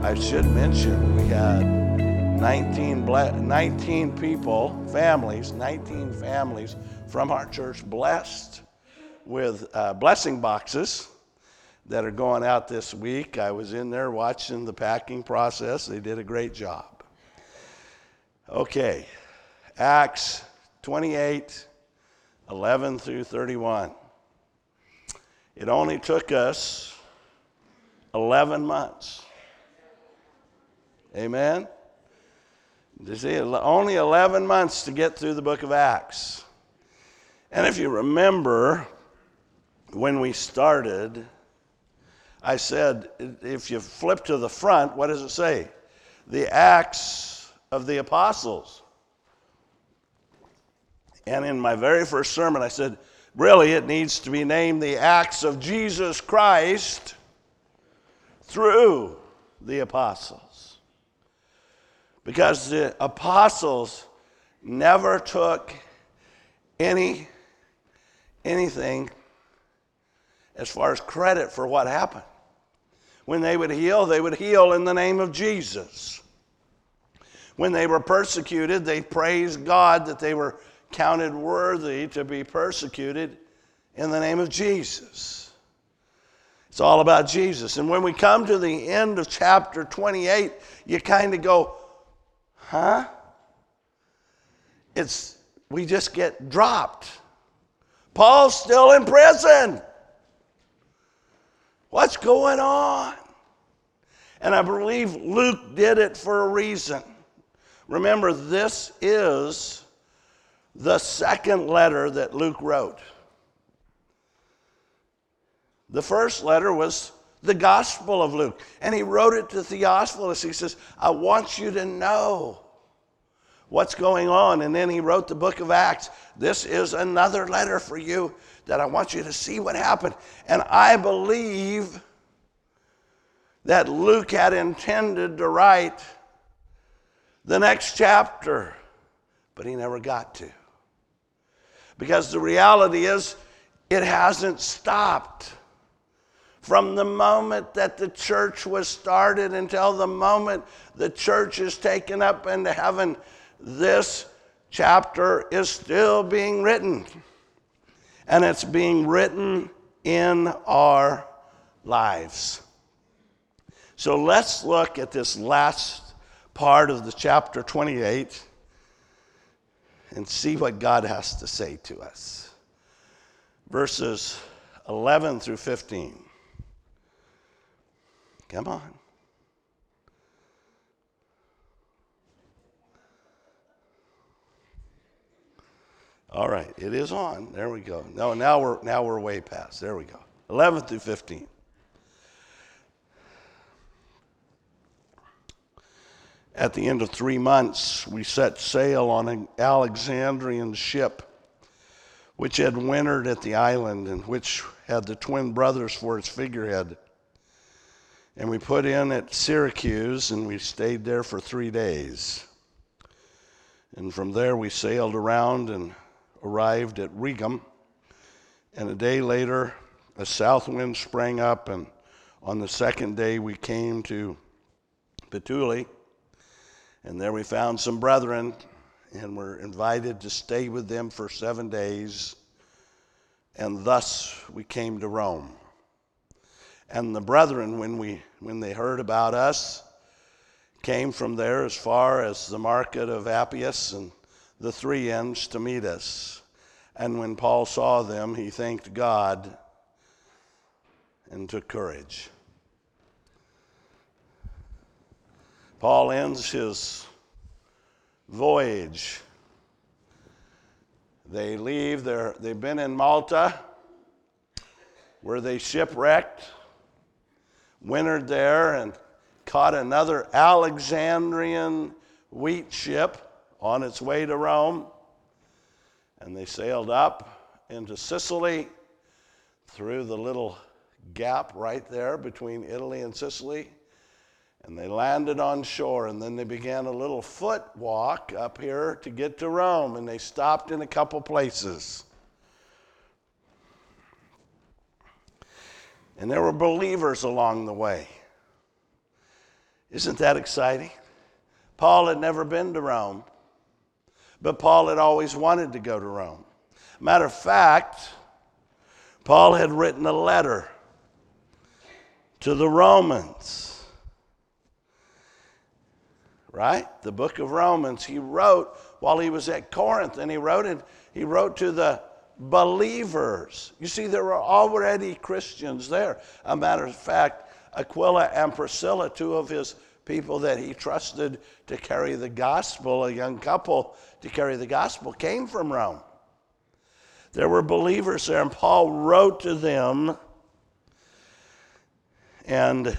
I should mention we had 19, ble- 19 people, families, 19 families from our church blessed with uh, blessing boxes that are going out this week. I was in there watching the packing process. They did a great job. Okay, Acts 28 11 through 31. It only took us 11 months. Amen? You see, only 11 months to get through the book of Acts. And if you remember when we started, I said, if you flip to the front, what does it say? The Acts of the Apostles. And in my very first sermon, I said, really, it needs to be named the Acts of Jesus Christ through the apostles. Because the apostles never took any anything as far as credit for what happened. When they would heal, they would heal in the name of Jesus. When they were persecuted, they praised God that they were counted worthy to be persecuted in the name of Jesus. It's all about Jesus. And when we come to the end of chapter 28, you kind of go, huh? It's, we just get dropped. Paul's still in prison. What's going on? And I believe Luke did it for a reason. Remember, this is the second letter that Luke wrote. The first letter was the Gospel of Luke, and he wrote it to Theophilus. He says, I want you to know what's going on. And then he wrote the book of Acts. This is another letter for you that I want you to see what happened. And I believe that Luke had intended to write the next chapter, but he never got to. Because the reality is, it hasn't stopped. From the moment that the church was started until the moment the church is taken up into heaven, this chapter is still being written. And it's being written in our lives. So let's look at this last part of the chapter 28 and see what God has to say to us. Verses 11 through 15. Come on. All right, it is on. There we go. No, now we're now we're way past. There we go. 11 through 15. At the end of three months, we set sail on an Alexandrian ship, which had wintered at the island and which had the twin brothers for its figurehead. And we put in at Syracuse and we stayed there for three days. And from there, we sailed around and arrived at Rhegium. And a day later, a south wind sprang up, and on the second day, we came to Puteoli and there we found some brethren and were invited to stay with them for seven days. And thus we came to Rome. And the brethren, when, we, when they heard about us, came from there as far as the market of Appius and the three inns to meet us. And when Paul saw them, he thanked God and took courage. Paul ends his voyage. They leave, they they've been in Malta, where they shipwrecked, wintered there, and caught another Alexandrian wheat ship on its way to Rome. And they sailed up into Sicily through the little gap right there between Italy and Sicily and they landed on shore, and then they began a little foot walk up here to get to Rome, and they stopped in a couple places. And there were believers along the way. Isn't that exciting? Paul had never been to Rome, but Paul had always wanted to go to Rome. Matter of fact, Paul had written a letter to the Romans. Right? The book of Romans he wrote while he was at Corinth, and he wrote it, he wrote to the believers. You see, there were already Christians there. A matter of fact, Aquila and Priscilla, two of his people that he trusted to carry the gospel, a young couple to carry the gospel, came from Rome. There were believers there, and Paul wrote to them. And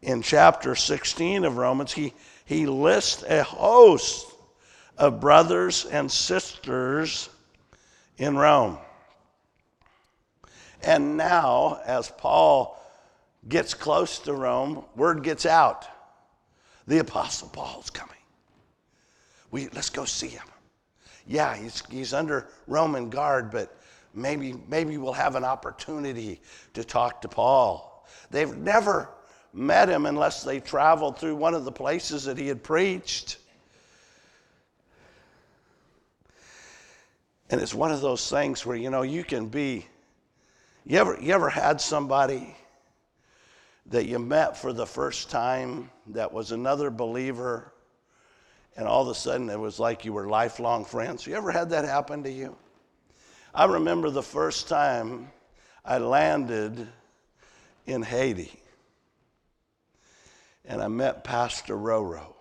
in chapter 16 of Romans, he, he lists a host of brothers and sisters in Rome. And now, as Paul gets close to Rome, word gets out. The Apostle Paul's coming. We, let's go see him. Yeah, he's, he's under Roman guard, but maybe, maybe we'll have an opportunity to talk to Paul. They've never met him unless they traveled through one of the places that he had preached. And it's one of those things where, you know, you can be, you ever, you ever had somebody that you met for the first time that was another believer, and all of a sudden it was like you were lifelong friends? You ever had that happen to you? I remember the first time I landed in Haiti, and I met Pastor Roro.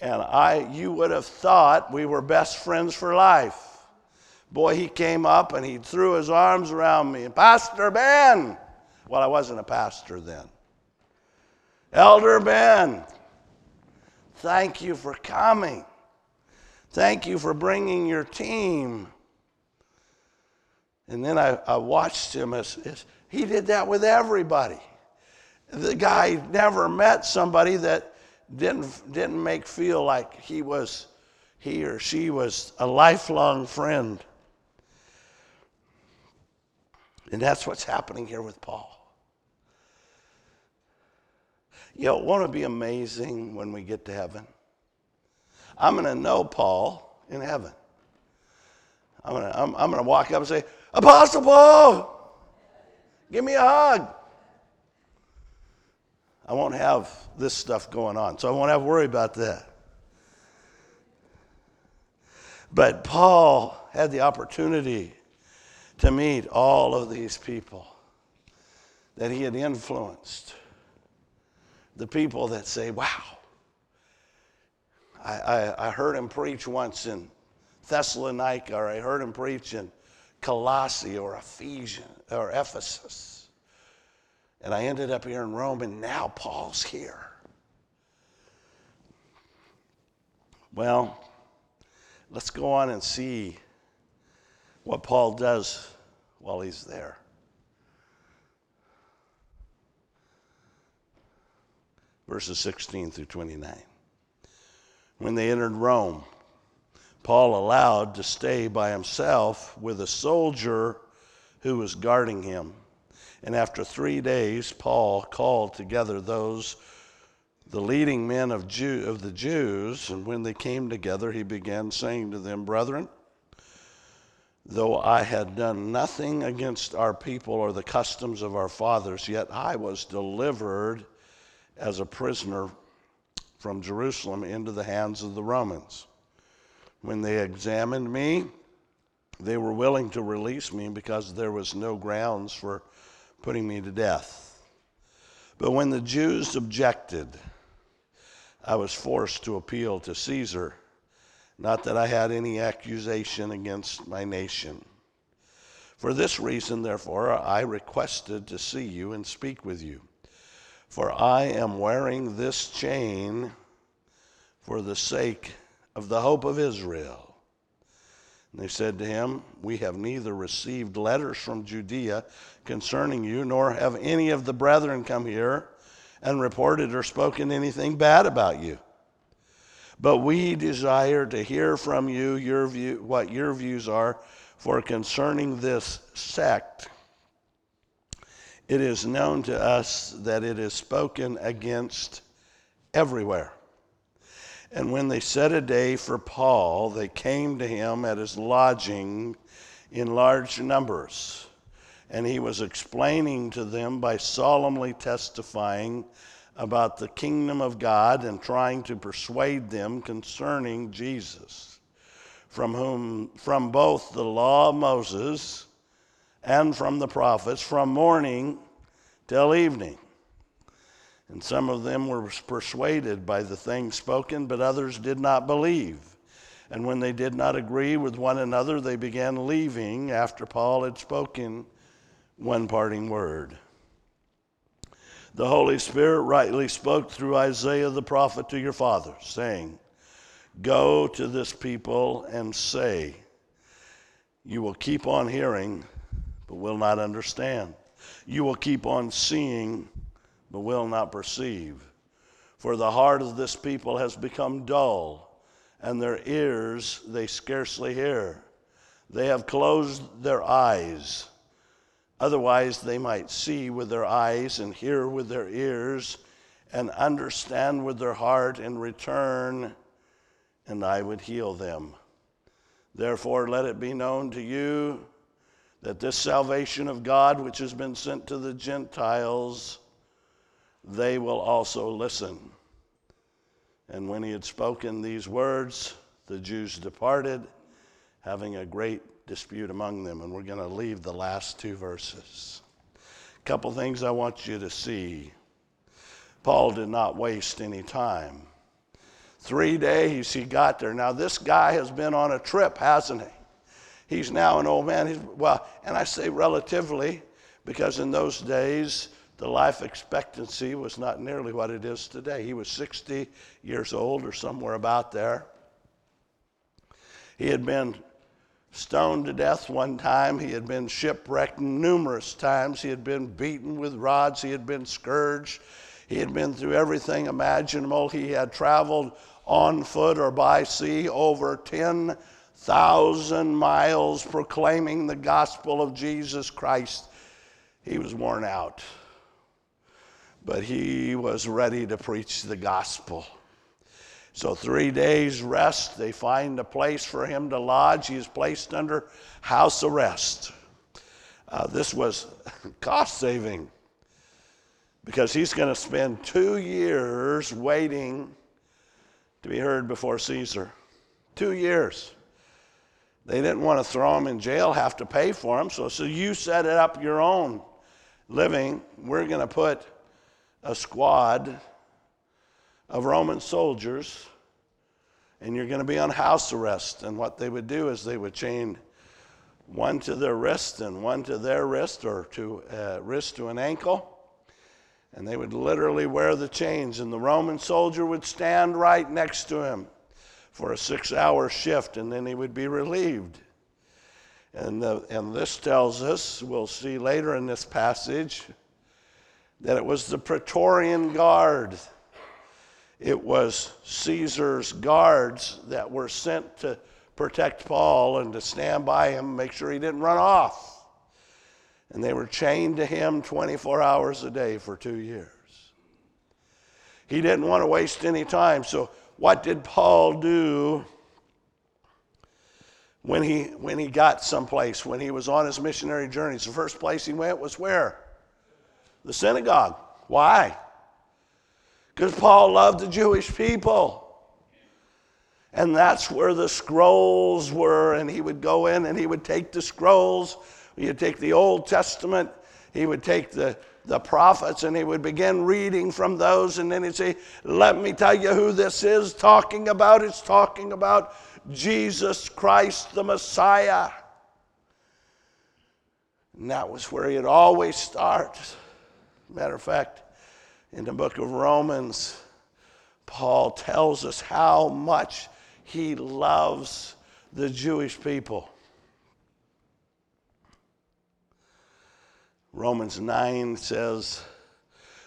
And I, you would have thought we were best friends for life. Boy, he came up and he threw his arms around me. Pastor Ben! Well, I wasn't a pastor then. Elder Ben, thank you for coming. Thank you for bringing your team. And then I, I watched him as, as he did that with everybody. The guy never met somebody that didn't, didn't make feel like he was he or she was a lifelong friend. And that's what's happening here with Paul. You know, won't it be amazing when we get to heaven? I'm going to know Paul in heaven. I'm going to I'm, I'm going to walk up and say, Apostle Paul, give me a hug. I won't have this stuff going on, so I won't have to worry about that. But Paul had the opportunity to meet all of these people that he had influenced. The people that say, Wow, I, I, I heard him preach once in Thessalonica, or I heard him preach in Colossae or Ephesians or Ephesus. And I ended up here in Rome, and now Paul's here. Well, let's go on and see what Paul does while he's there. Verses 16 through 29. When they entered Rome, Paul allowed to stay by himself with a soldier who was guarding him. And after three days, Paul called together those, the leading men of, Jew, of the Jews, and when they came together, he began saying to them, Brethren, though I had done nothing against our people or the customs of our fathers, yet I was delivered as a prisoner from Jerusalem into the hands of the Romans. When they examined me, they were willing to release me because there was no grounds for putting me to death. But when the Jews objected, I was forced to appeal to Caesar, not that I had any accusation against my nation. For this reason, therefore, I requested to see you and speak with you. For I am wearing this chain for the sake of the hope of Israel. And they said to him, We have neither received letters from Judea concerning you, nor have any of the brethren come here and reported or spoken anything bad about you. But we desire to hear from you your view, what your views are, for concerning this sect, it is known to us that it is spoken against everywhere. And when they set a day for Paul, they came to him at his lodging in large numbers. And he was explaining to them by solemnly testifying about the kingdom of God and trying to persuade them concerning Jesus, from whom from both the law of Moses and from the prophets, from morning till evening. And some of them were persuaded by the things spoken, but others did not believe. And when they did not agree with one another, they began leaving after Paul had spoken one parting word. The Holy Spirit rightly spoke through Isaiah the prophet to your father, saying, Go to this people and say, You will keep on hearing, but will not understand. You will keep on seeing, but will not perceive. For the heart of this people has become dull, and their ears they scarcely hear. They have closed their eyes. Otherwise, they might see with their eyes and hear with their ears and understand with their heart and return, and I would heal them. Therefore, let it be known to you that this salvation of God, which has been sent to the Gentiles, they will also listen. And when he had spoken these words, the Jews departed, having a great dispute among them. And we're going to leave the last two verses. A couple things I want you to see. Paul did not waste any time. Three days he got there. Now, this guy has been on a trip, hasn't he? He's now an old man. He's, well, and I say relatively because in those days, the life expectancy was not nearly what it is today. He was 60 years old or somewhere about there. He had been stoned to death one time. He had been shipwrecked numerous times. He had been beaten with rods. He had been scourged. He had been through everything imaginable. He had traveled on foot or by sea over 10 thousand miles proclaiming the gospel of Jesus Christ, he was worn out. But he was ready to preach the gospel. So, three days' rest, they find a place for him to lodge. He is placed under house arrest. Uh, this was cost saving because he's going to spend two years waiting to be heard before Caesar. Two years. They didn't want to throw him in jail, have to pay for him. So, so you set it up your own living. We're going to put a squad of Roman soldiers, and you're going to be on house arrest. And what they would do is they would chain one to their wrist and one to their wrist, or to uh, wrist to an ankle. And they would literally wear the chains, and the Roman soldier would stand right next to him for a six hour shift and then he would be relieved. And, the, and this tells us, we'll see later in this passage, that it was the Praetorian Guard. It was Caesar's guards that were sent to protect Paul and to stand by him, make sure he didn't run off. And they were chained to him 24 hours a day for two years. He didn't want to waste any time, so what did Paul do when he, when he got someplace, when he was on his missionary journeys? The first place he went was where? The synagogue. Why? Because Paul loved the Jewish people. And that's where the scrolls were. And he would go in and he would take the scrolls. He would take the Old Testament. He would take the, the prophets and he would begin reading from those and then he'd say, Let me tell you who this is talking about. It's talking about Jesus Christ the Messiah. And that was where he'd always start. Matter of fact, in the book of Romans, Paul tells us how much he loves the Jewish people. Romans 9 says,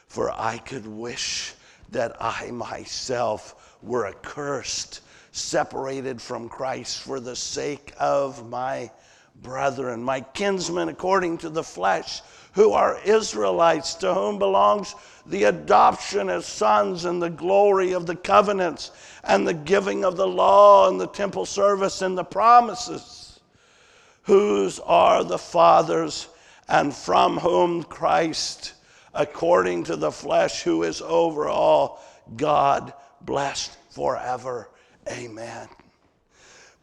For I could wish that I myself were accursed, separated from Christ for the sake of my brethren, my kinsmen according to the flesh, who are Israelites, to whom belongs the adoption as sons and the glory of the covenants and the giving of the law and the temple service and the promises, whose are the fathers and from whom Christ, according to the flesh, who is over all, God blessed forever. Amen.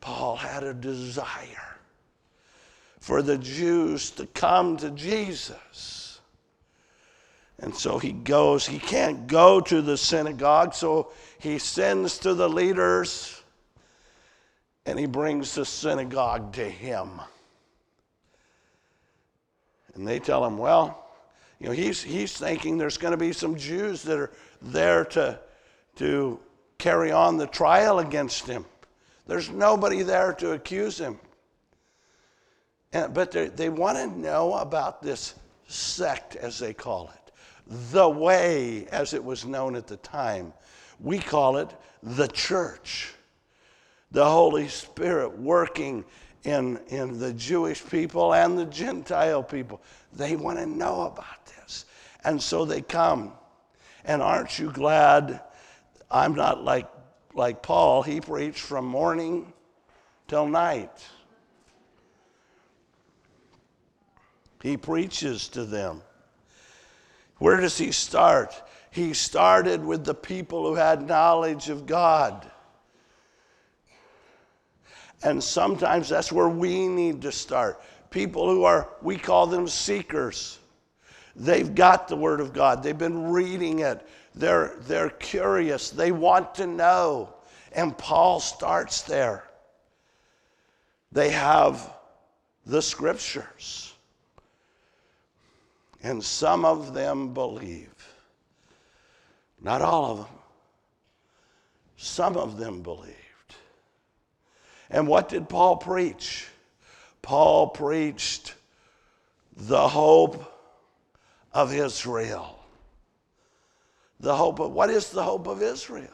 Paul had a desire for the Jews to come to Jesus. And so he goes, he can't go to the synagogue, so he sends to the leaders and he brings the synagogue to him. And they tell him, well, you know, he's, he's thinking there's going to be some Jews that are there to, to carry on the trial against him. There's nobody there to accuse him. And, but they want to know about this sect, as they call it, the way, as it was known at the time. We call it the church. The Holy Spirit working in, in the Jewish people and the Gentile people. They want to know about this. And so they come. And aren't you glad I'm not like, like Paul? He preached from morning till night. He preaches to them. Where does he start? He started with the people who had knowledge of God. And sometimes that's where we need to start. People who are, we call them seekers. They've got the Word of God, they've been reading it, they're, they're curious, they want to know. And Paul starts there. They have the scriptures, and some of them believe. Not all of them, some of them believed. And what did Paul preach? Paul preached the hope of Israel. The hope of what is the hope of Israel?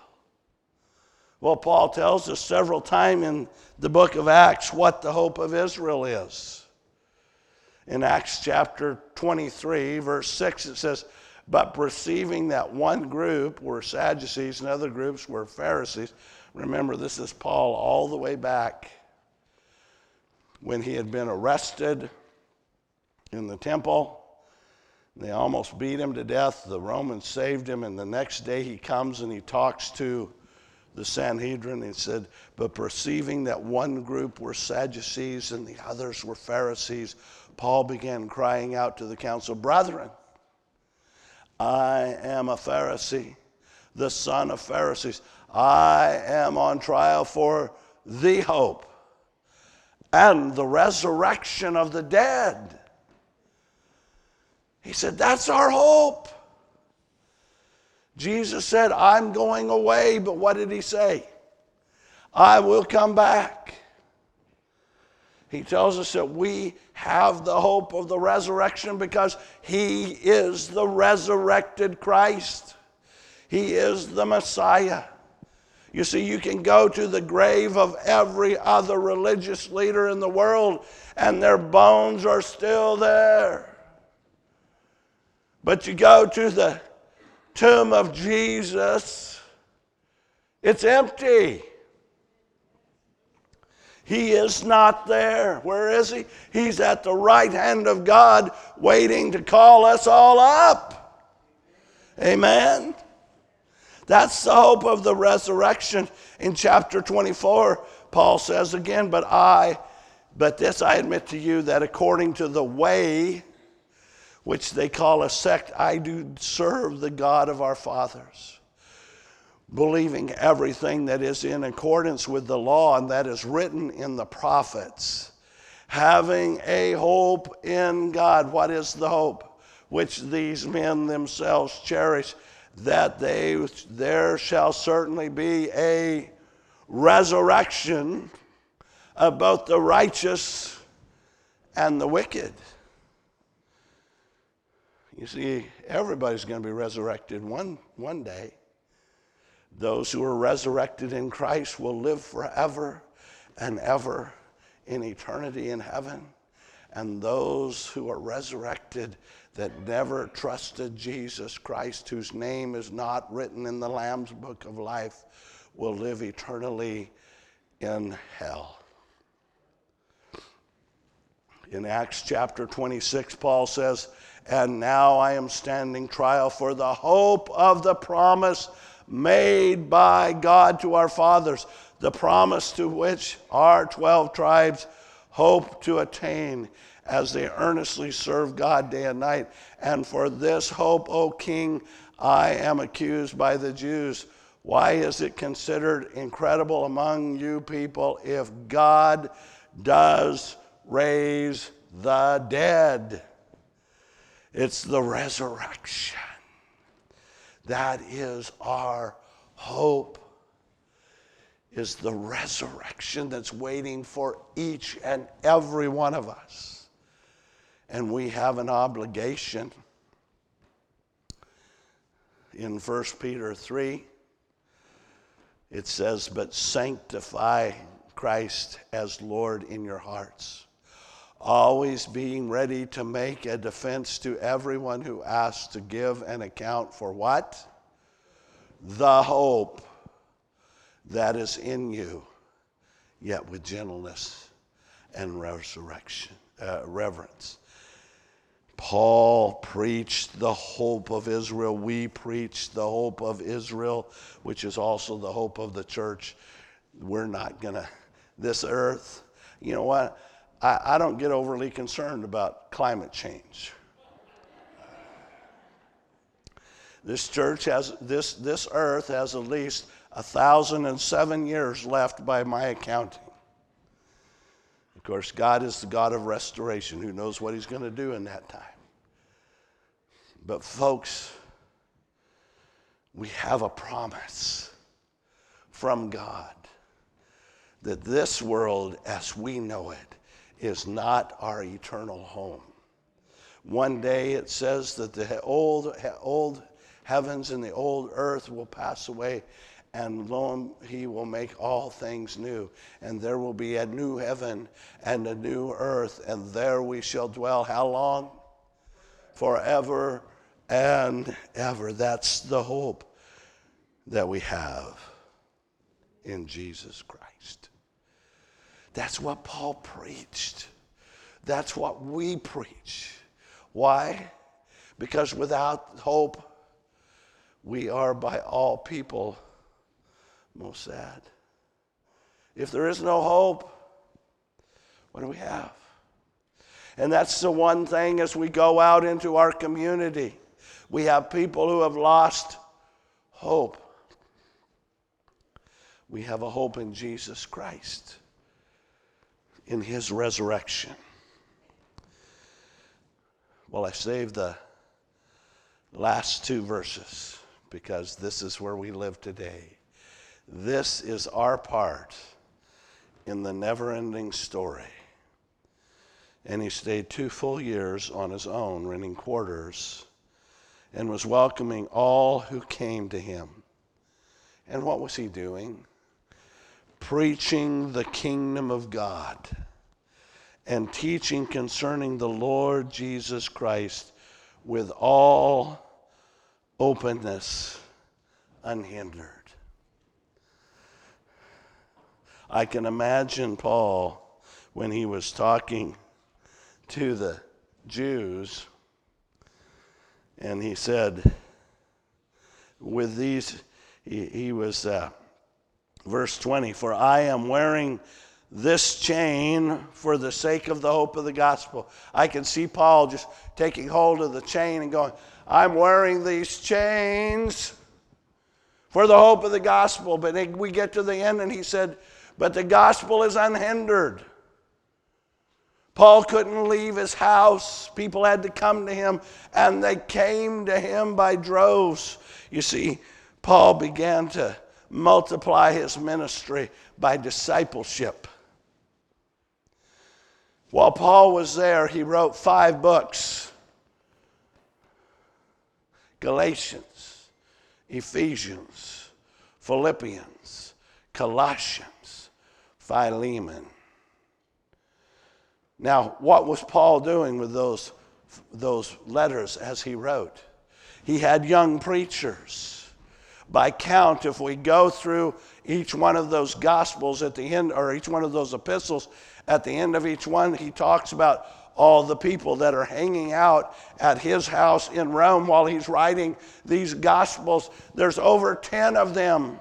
Well, Paul tells us several times in the book of Acts what the hope of Israel is. In Acts chapter 23, verse 6, it says, But perceiving that one group were Sadducees and other groups were Pharisees, Remember, this is Paul all the way back when he had been arrested in the temple. They almost beat him to death. The Romans saved him, and the next day he comes and he talks to the Sanhedrin. He said, But perceiving that one group were Sadducees and the others were Pharisees, Paul began crying out to the council, Brethren, I am a Pharisee, the son of Pharisees. I am on trial for the hope and the resurrection of the dead. He said, That's our hope. Jesus said, I'm going away, but what did he say? I will come back. He tells us that we have the hope of the resurrection because he is the resurrected Christ. He is the Messiah. You see, you can go to the grave of every other religious leader in the world, and their bones are still there. But you go to the tomb of Jesus, it's empty. He is not there. Where is he? He's at the right hand of God, waiting to call us all up. Amen. That's the hope of the resurrection. In chapter 24, Paul says again, But I, but this I admit to you that according to the way which they call a sect, I do serve the God of our fathers, believing everything that is in accordance with the law and that is written in the prophets, having a hope in God. What is the hope? Which these men themselves cherish that they, there shall certainly be a resurrection of both the righteous and the wicked. You see, everybody's going to be resurrected one, one day. Those who are resurrected in Christ will live forever and ever in eternity in heaven, and those who are resurrected that never trusted Jesus Christ, whose name is not written in the Lamb's book of life, will live eternally in hell. In Acts chapter 26, Paul says, And now I am standing trial for the hope of the promise made by God to our fathers, the promise to which our 12 tribes hope to attain as they earnestly serve God day and night. And for this hope, O King, I am accused by the Jews. Why is it considered incredible among you people if God does raise the dead? It's the resurrection. That is our hope. Is the resurrection that's waiting for each and every one of us. And we have an obligation in 1 Peter 3 it says, But sanctify Christ as Lord in your hearts, always being ready to make a defense to everyone who asks to give an account for what? The hope that is in you, yet with gentleness and resurrection, uh, reverence. Paul preached the hope of Israel. We preach the hope of Israel, which is also the hope of the church. We're not going to, this earth, you know what? I, I don't get overly concerned about climate change. This church has, this, this earth has at least a thousand and seven years left by my accounting. Of course, God is the God of restoration who knows what He's going to do in that time. But, folks, we have a promise from God that this world as we know it is not our eternal home. One day it says that the old, old heavens and the old earth will pass away, and lo, he will make all things new. And there will be a new heaven and a new earth, and there we shall dwell. How long? Forever and ever. That's the hope that we have in Jesus Christ. That's what Paul preached. That's what we preach. Why? Because without hope, we are by all people most sad. If there is no hope, what do we have? And that's the one thing as we go out into our community. We have people who have lost hope. We have a hope in Jesus Christ, in his resurrection. Well, I saved the last two verses because this is where we live today. This is our part in the never ending story. And he stayed two full years on his own, renting quarters, and was welcoming all who came to him. And what was he doing? Preaching the kingdom of God and teaching concerning the Lord Jesus Christ with all openness, unhindered. I can imagine Paul when he was talking to the Jews, and he said, with these, he, he was, uh, verse 20, for I am wearing this chain for the sake of the hope of the gospel. I can see Paul just taking hold of the chain and going, I'm wearing these chains for the hope of the gospel. But we get to the end and he said, But the gospel is unhindered. Paul couldn't leave his house. People had to come to him, and they came to him by droves. You see, Paul began to multiply his ministry by discipleship. While Paul was there, he wrote five books Galatians, Ephesians, Philippians, Colossians, Philemon, Now, what was Paul doing with those, those letters as he wrote? He had young preachers. By count, if we go through each one of those gospels at the end, or each one of those epistles, at the end of each one, he talks about all the people that are hanging out at his house in Rome while he's writing these gospels. There's over 10 of them.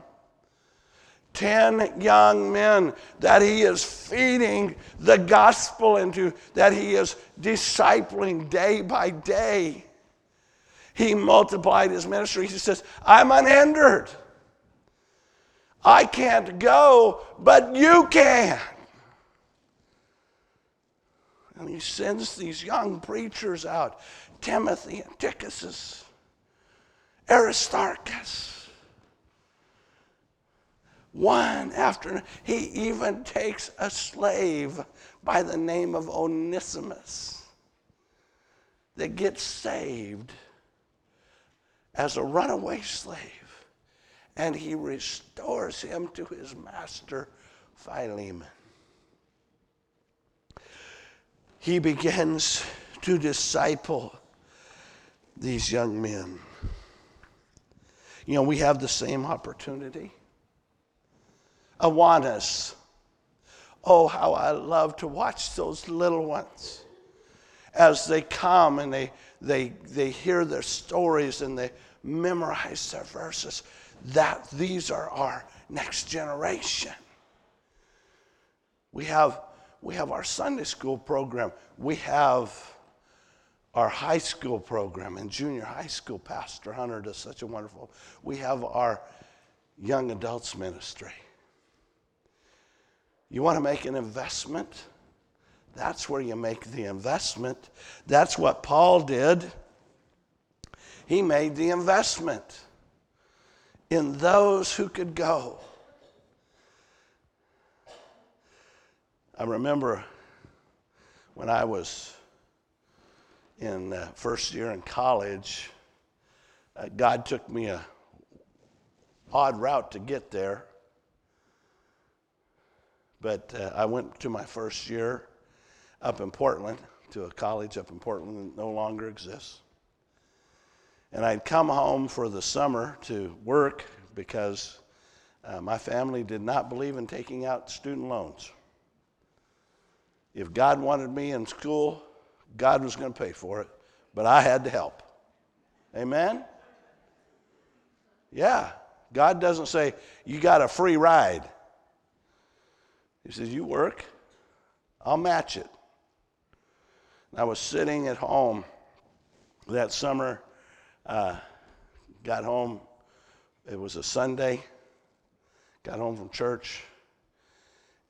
10 young men that he is feeding the gospel into, that he is discipling day by day. He multiplied his ministry. He says, I'm unhindered. I can't go, but you can. And he sends these young preachers out Timothy and Tychicus, Aristarchus. One after he even takes a slave by the name of Onesimus that gets saved as a runaway slave and he restores him to his master Philemon. He begins to disciple these young men. You know, we have the same opportunity. Awanas. Oh, how I love to watch those little ones as they come and they, they, they hear their stories and they memorize their verses that these are our next generation. We have, we have our Sunday school program. We have our high school program and junior high school. Pastor Hunter does such a wonderful. We have our young adults ministry. You want to make an investment? That's where you make the investment. That's what Paul did. He made the investment in those who could go. I remember when I was in uh, first year in college, uh, God took me a odd route to get there. But uh, I went to my first year up in Portland, to a college up in Portland that no longer exists. And I'd come home for the summer to work because uh, my family did not believe in taking out student loans. If God wanted me in school, God was going to pay for it, but I had to help. Amen? Yeah. God doesn't say, you got a free ride. He says, you work, I'll match it. I was sitting at home that summer uh, got home, it was a Sunday, got home from church,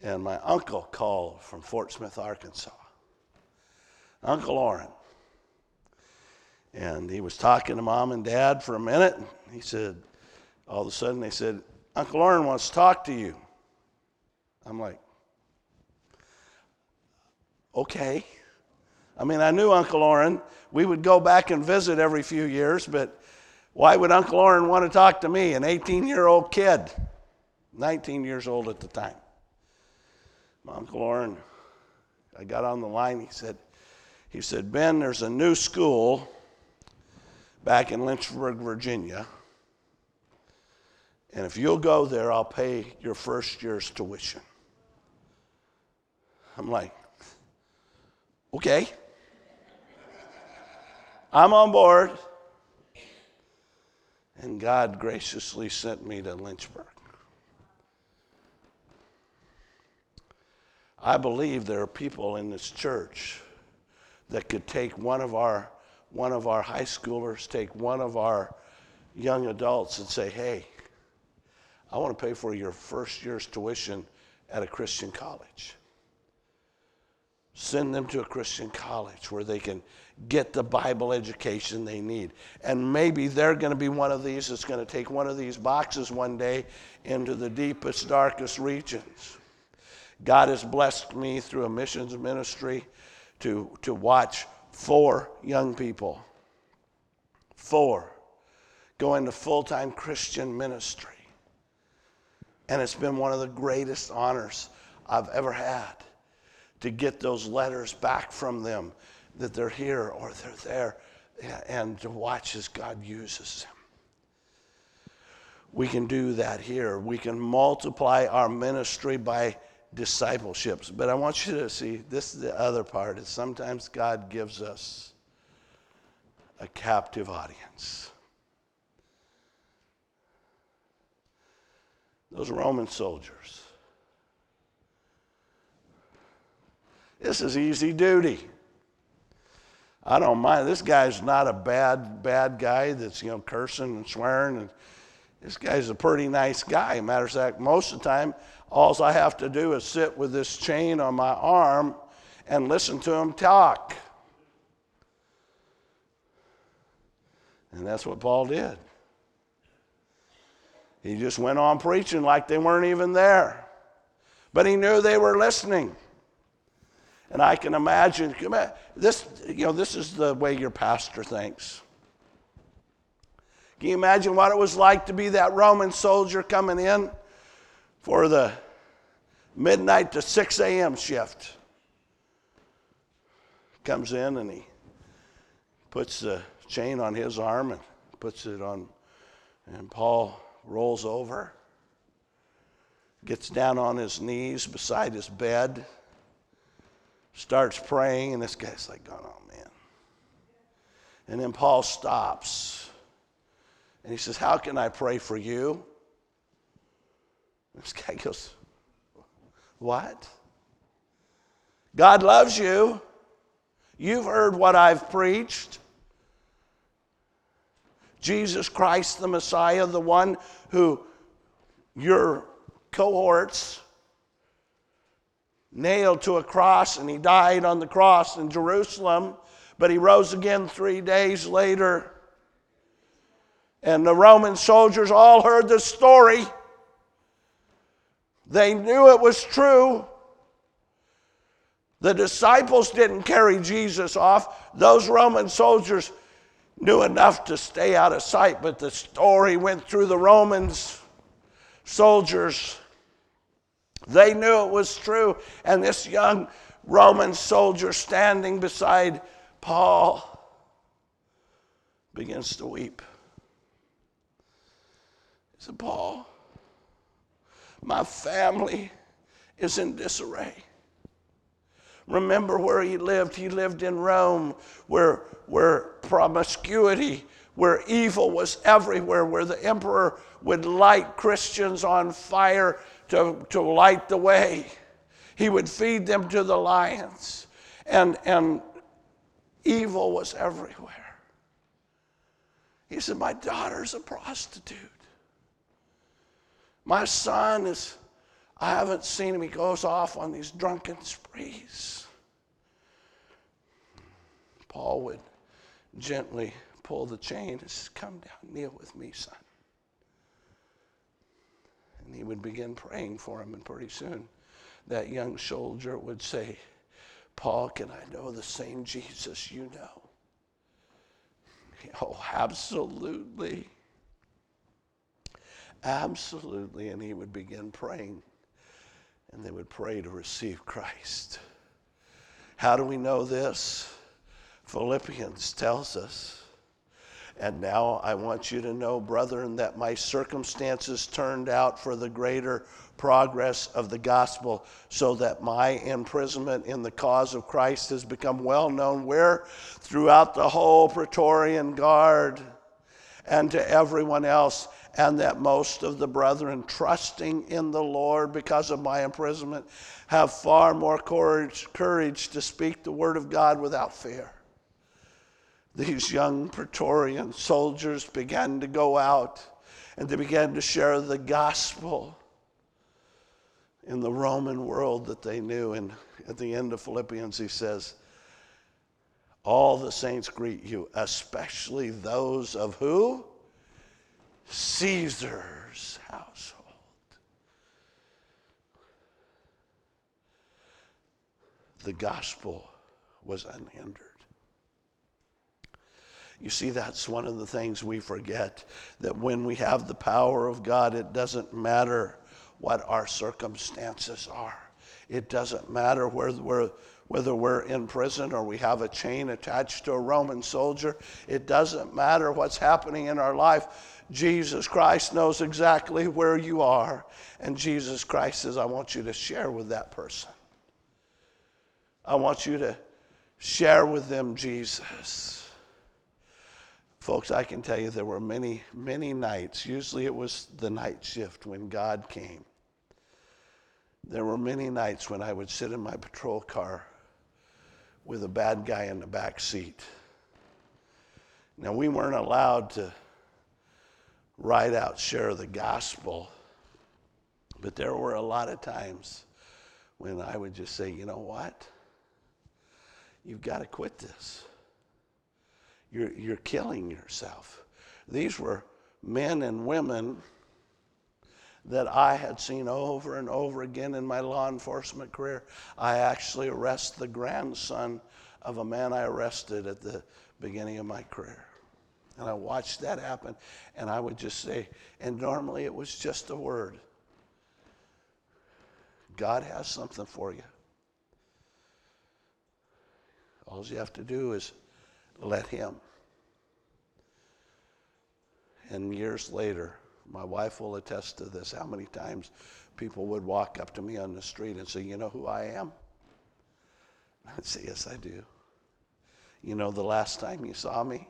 and my uncle called from Fort Smith, Arkansas. Uncle Orrin. And he was talking to mom and dad for a minute. He said, all of a sudden, they said, Uncle Orrin wants to talk to you. I'm like, okay. I mean, I knew Uncle Orrin. We would go back and visit every few years, but why would Uncle Orrin want to talk to me, an 18 year old kid, 19 years old at the time? My Uncle Orrin, I got on the line. He said, he said, Ben, there's a new school back in Lynchburg, Virginia. And if you'll go there, I'll pay your first year's tuition. I'm like, okay. I'm on board. And God graciously sent me to Lynchburg. I believe there are people in this church that could take one of our one of our high schoolers, take one of our young adults and say, "Hey, I want to pay for your first year's tuition at a Christian college." Send them to a Christian college where they can get the Bible education they need. And maybe they're going to be one of these that's going to take one of these boxes one day into the deepest, darkest regions. God has blessed me through a missions ministry to, to watch four young people, four, go into full time Christian ministry. And it's been one of the greatest honors I've ever had to get those letters back from them that they're here or they're there and to watch as God uses them. We can do that here. We can multiply our ministry by discipleships. But I want you to see this is the other part is sometimes God gives us a captive audience. Those Roman soldiers. This is easy duty. I don't mind. This guy's not a bad, bad guy that's, you know, cursing and swearing. And this guy's a pretty nice guy. Matter of fact, most of the time, all I have to do is sit with this chain on my arm and listen to him talk. And that's what Paul did. He just went on preaching like they weren't even there. But he knew they were listening. And I can imagine this, you know, this is the way your pastor thinks. Can you imagine what it was like to be that Roman soldier coming in for the midnight to 6 a.m. shift? Comes in and he puts the chain on his arm and puts it on, and Paul rolls over, gets down on his knees beside his bed starts praying, and this guy's like, going, oh man. And then Paul stops and he says, How can I pray for you? This guy goes, What? God loves you. You've heard what I've preached. Jesus Christ, the Messiah, the one who your cohorts nailed to a cross and he died on the cross in Jerusalem, but he rose again three days later. And the Roman soldiers all heard the story. They knew it was true. The disciples didn't carry Jesus off. Those Roman soldiers knew enough to stay out of sight, but the story went through the Romans soldiers they knew it was true. And this young Roman soldier standing beside Paul begins to weep. He said, Paul, my family is in disarray. Remember where he lived. He lived in Rome, where, where promiscuity, where evil was everywhere, where the emperor would light Christians on fire to, to light the way. He would feed them to the lions. And, and evil was everywhere. He said, My daughter's a prostitute. My son is, I haven't seen him. He goes off on these drunken sprees. Paul would gently pull the chain and says, Come down, kneel with me, son. And he would begin praying for him, and pretty soon that young soldier would say, Paul, can I know the same Jesus you know? Oh, absolutely. Absolutely. And he would begin praying, and they would pray to receive Christ. How do we know this? Philippians tells us and now I want you to know, brethren, that my circumstances turned out for the greater progress of the gospel, so that my imprisonment in the cause of Christ has become well known where? Throughout the whole Praetorian Guard and to everyone else, and that most of the brethren, trusting in the Lord because of my imprisonment, have far more courage, courage to speak the word of God without fear these young Praetorian soldiers began to go out and they began to share the gospel in the Roman world that they knew. And at the end of Philippians, he says, All the saints greet you, especially those of who? Caesar's household. The gospel was unhindered. You see, that's one of the things we forget that when we have the power of God, it doesn't matter what our circumstances are. It doesn't matter whether we're, whether we're in prison or we have a chain attached to a Roman soldier. It doesn't matter what's happening in our life. Jesus Christ knows exactly where you are. And Jesus Christ says, I want you to share with that person. I want you to share with them Jesus. Folks, I can tell you there were many, many nights. Usually it was the night shift when God came. There were many nights when I would sit in my patrol car with a bad guy in the back seat. Now, we weren't allowed to write out, share the gospel, but there were a lot of times when I would just say, you know what? You've got to quit this. You're, you're killing yourself. These were men and women that I had seen over and over again in my law enforcement career. I actually arrested the grandson of a man I arrested at the beginning of my career. And I watched that happen, and I would just say, and normally it was just a word God has something for you. All you have to do is let Him. And years later, my wife will attest to this how many times people would walk up to me on the street and say, You know who I am? I'd say, Yes, I do. You know the last time you saw me?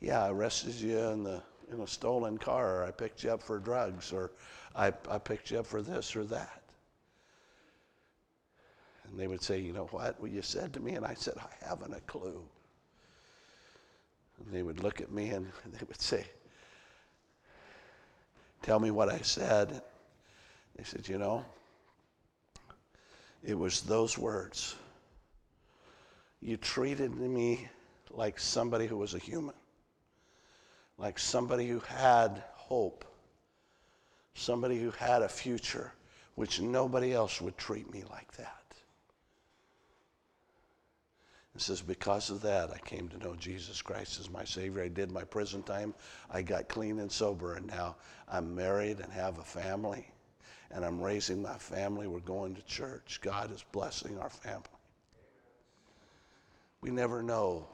Yeah, I arrested you in, the, in a stolen car, or I picked you up for drugs, or I, I picked you up for this or that. And they would say, You know what? Well, you said to me, and I said, I haven't a clue. And they would look at me and they would say, Tell me what I said. They said, You know, it was those words. You treated me like somebody who was a human, like somebody who had hope, somebody who had a future, which nobody else would treat me like that. It says, Because of that, I came to know Jesus Christ as my Savior. I did my prison time. I got clean and sober, and now I'm married and have a family, and I'm raising my family. We're going to church. God is blessing our family. We never know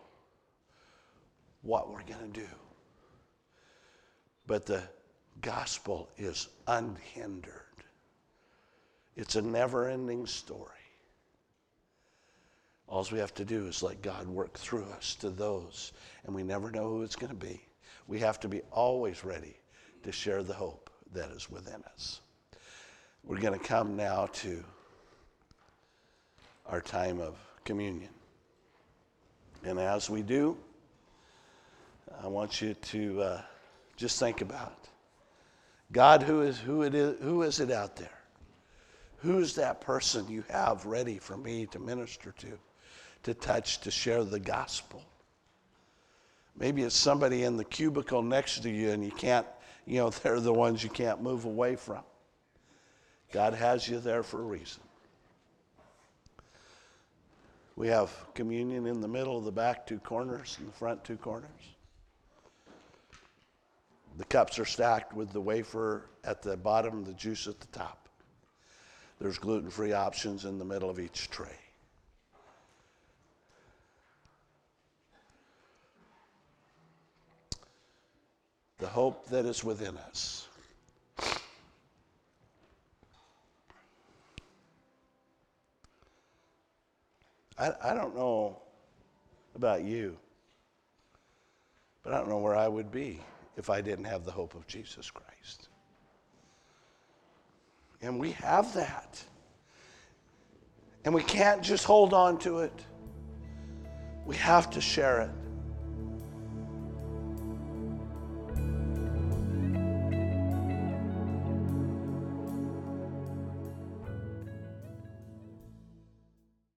what we're going to do. But the gospel is unhindered, it's a never ending story. All we have to do is let God work through us to those, and we never know who it's going to be. We have to be always ready to share the hope that is within us. We're going to come now to our time of communion. And as we do, I want you to uh, just think about. God, who is, who, it is, who is it out there? Who's that person you have ready for me to minister to? To touch to share the gospel. Maybe it's somebody in the cubicle next to you and you can't, you know, they're the ones you can't move away from. God has you there for a reason. We have communion in the middle, of the back two corners, and the front two corners. The cups are stacked with the wafer at the bottom, the juice at the top. There's gluten free options in the middle of each tray. The hope that is within us. I, I don't know about you, but I don't know where I would be if I didn't have the hope of Jesus Christ. And we have that. And we can't just hold on to it. We have to share it.